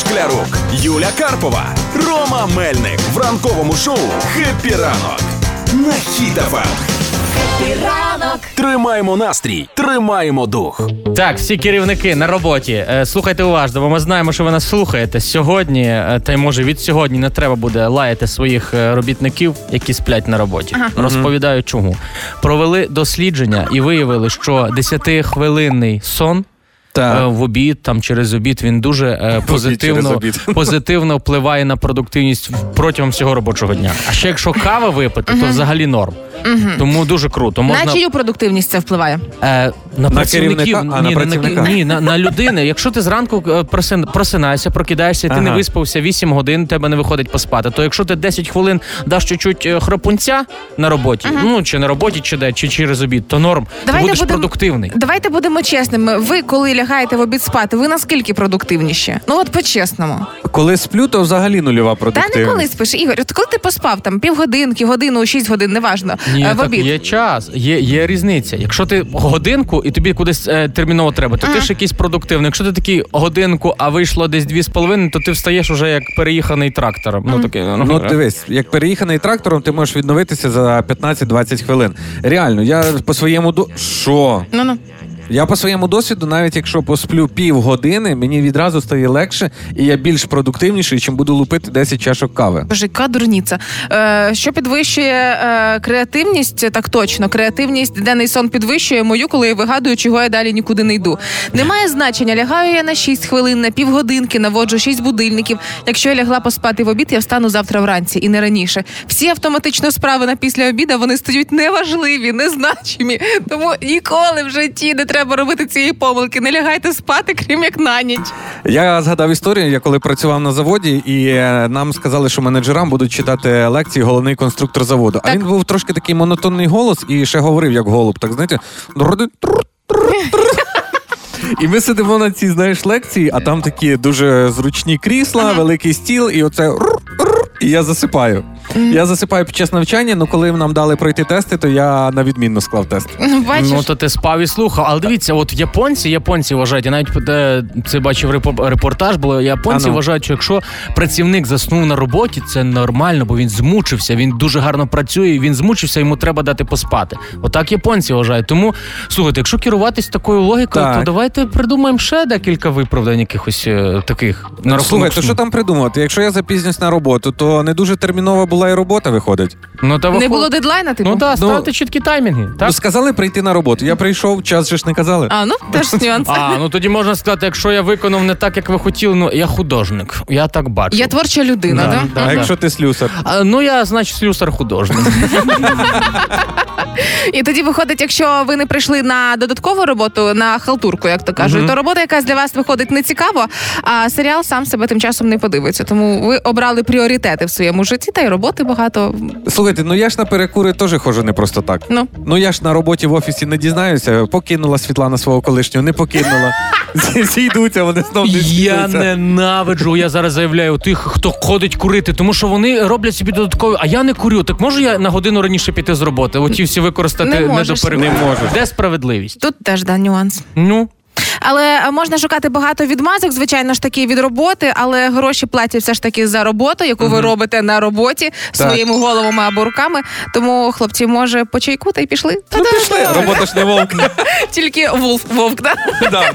Шклярук, Юля Карпова, Рома Мельник в ранковому шоу «Happy ранок» на Хіт-ФМ. Ранок Тримаємо настрій, тримаємо дух. Так, всі керівники на роботі. е, Слухайте уважно, бо ми знаємо, що ви нас слухаєте сьогодні. е, Та й може від сьогодні не треба буде лаяти своїх е, робітників, які сплять на роботі. Розповідаю, чому провели дослідження і виявили, що 10-хвилинний сон. Так. е, В обід там через обід він дуже е, позитивно, обід. позитивно впливає на продуктивність в- протягом всього робочого дня. А ще якщо кава випити, то взагалі норм. Тому дуже круто. Можна На чию продуктивність це впливає? Е, на, працівників, керівника? А, на ні, працівника? ні, на, на людини. Якщо ти зранку е, просин- просинаєшся, прокидаєшся, ти Ага. не виспався 8 годин, тебе не виходить поспати. То якщо ти 10 хвилин даш чуть-чуть е, храпунця на роботі, ну чи на роботі, чи де, чи через обід, то норм. ти будеш будем- продуктивний. Давайте будемо чесними. Ви, коли лягаєте в обід спати, ви наскільки продуктивніші? Ну от по-чесному. Коли сплю, то взагалі нульова Та продуктивність. не коли спиш, Ігор. От коли ти поспав там півгодинки, годину, шість годин, неважно. Ні, е, в так обід. є час, є, є різниця. Якщо ти годинку і тобі кудись е, терміново треба, то ти ж якийсь продуктивний. Якщо ти такий годинку, а вийшло десь дві з половиною, то ти встаєш уже як переїханий трактором. Ну таке Ну, дивись, як переїханий трактором, ти можеш відновитися за 15-20 хвилин. Реально, я по своєму до. Що? Ну ну. Я по своєму досвіду, навіть якщо посплю півгодини, мені відразу стає легше, і я більш продуктивніший, чим буду лупити 10 чашок кави. Боже, яка дурниця. Е, що підвищує е, креативність? Так точно, креативність денний сон підвищує мою, коли я вигадую, чого я далі нікуди не йду. Немає значення, лягаю я на 6 хвилин, на півгодинки, наводжу 6 будильників. Якщо я лягла поспати в обід, я встану завтра вранці і не раніше. Всі автоматично справи на після обіда вони стають неважливі, незначимі. Тому ніколи в житті не треба робити цієї помилки. Не лягайте спати, крім як на ніч. Я згадав історію, я коли працював на заводі, і е, нам сказали, що менеджерам будуть читати лекції головний конструктор заводу. А він був трошки такий монотонний голос і ще говорив як голуб. Так знаєте. І ми сидимо на цій, знаєш, лекції, а там такі дуже зручні крісла, великий стіл, і оце і я засипаю. Я засипаю під час навчання, але коли нам дали пройти тести, то я на відмінно склав тест. Бачиш? Ну то ти спав і слухав. Але дивіться, от японці, японці вважають, я навіть е, це бачив репо- репортаж, було японці Ану. вважають, що якщо працівник заснув на роботі, це нормально, бо він змучився, він дуже гарно працює, він змучився, йому треба дати поспати. Отак японці вважають. Тому слухайте, якщо керуватись такою логікою, Так. то давайте придумаємо ще декілька виправдань якихось е, таких на рахунок Слухай, то сну. що там придумати? Якщо я запізнюсь на роботу, то не дуже термінова була і робота виходить. Ну, та Не виход- було дедлайна, типу? Ну так, Ну, ставте чіткі таймінги. Так? Ну, сказали прийти на роботу. Я прийшов, час же ж не казали. А, ну теж нюанс. А, ну тоді можна сказати, якщо я виконав не так, як ви хотіли, ну я художник. Я так бачу. Я творча людина, Да, да? да. А якщо ти слюсар? А, ну я, значить, слюсар художник. І тоді виходить, якщо ви не прийшли на додаткову роботу, на халтурку, як то кажуть, то робота якась для вас виходить не цікаво, а серіал сам себе тим часом не подивиться. Тому ви обрали пріоритети в своєму житті, та й роботи багато. Слухайте, ну я ж на перекури теж ходжу не просто так. Ну Ну я ж на роботі в офісі не дізнаюся. Покинула Світлана свого колишнього, не покинула. Зійдуться, вони знов не Я зійдуться. ненавиджу, я зараз заявляю тих, хто ходить курити, тому що вони роблять собі додаткові. А я не курю. Так можу я на годину раніше піти з роботи? Оті всі використати Не не, можеш. до перекуру? Не можеш. Де справедливість? тут теж да нюанс. Ну Але е, можна шукати багато відмазок, звичайно ж таки, від роботи, але гроші платять все ж таки за роботу, яку ви робите на роботі своїми головами або руками. Тому хлопці, може, по чайку та й пішли. Ну пішли, робота ж не вовк. Тільки вовк, вовк, да? Да.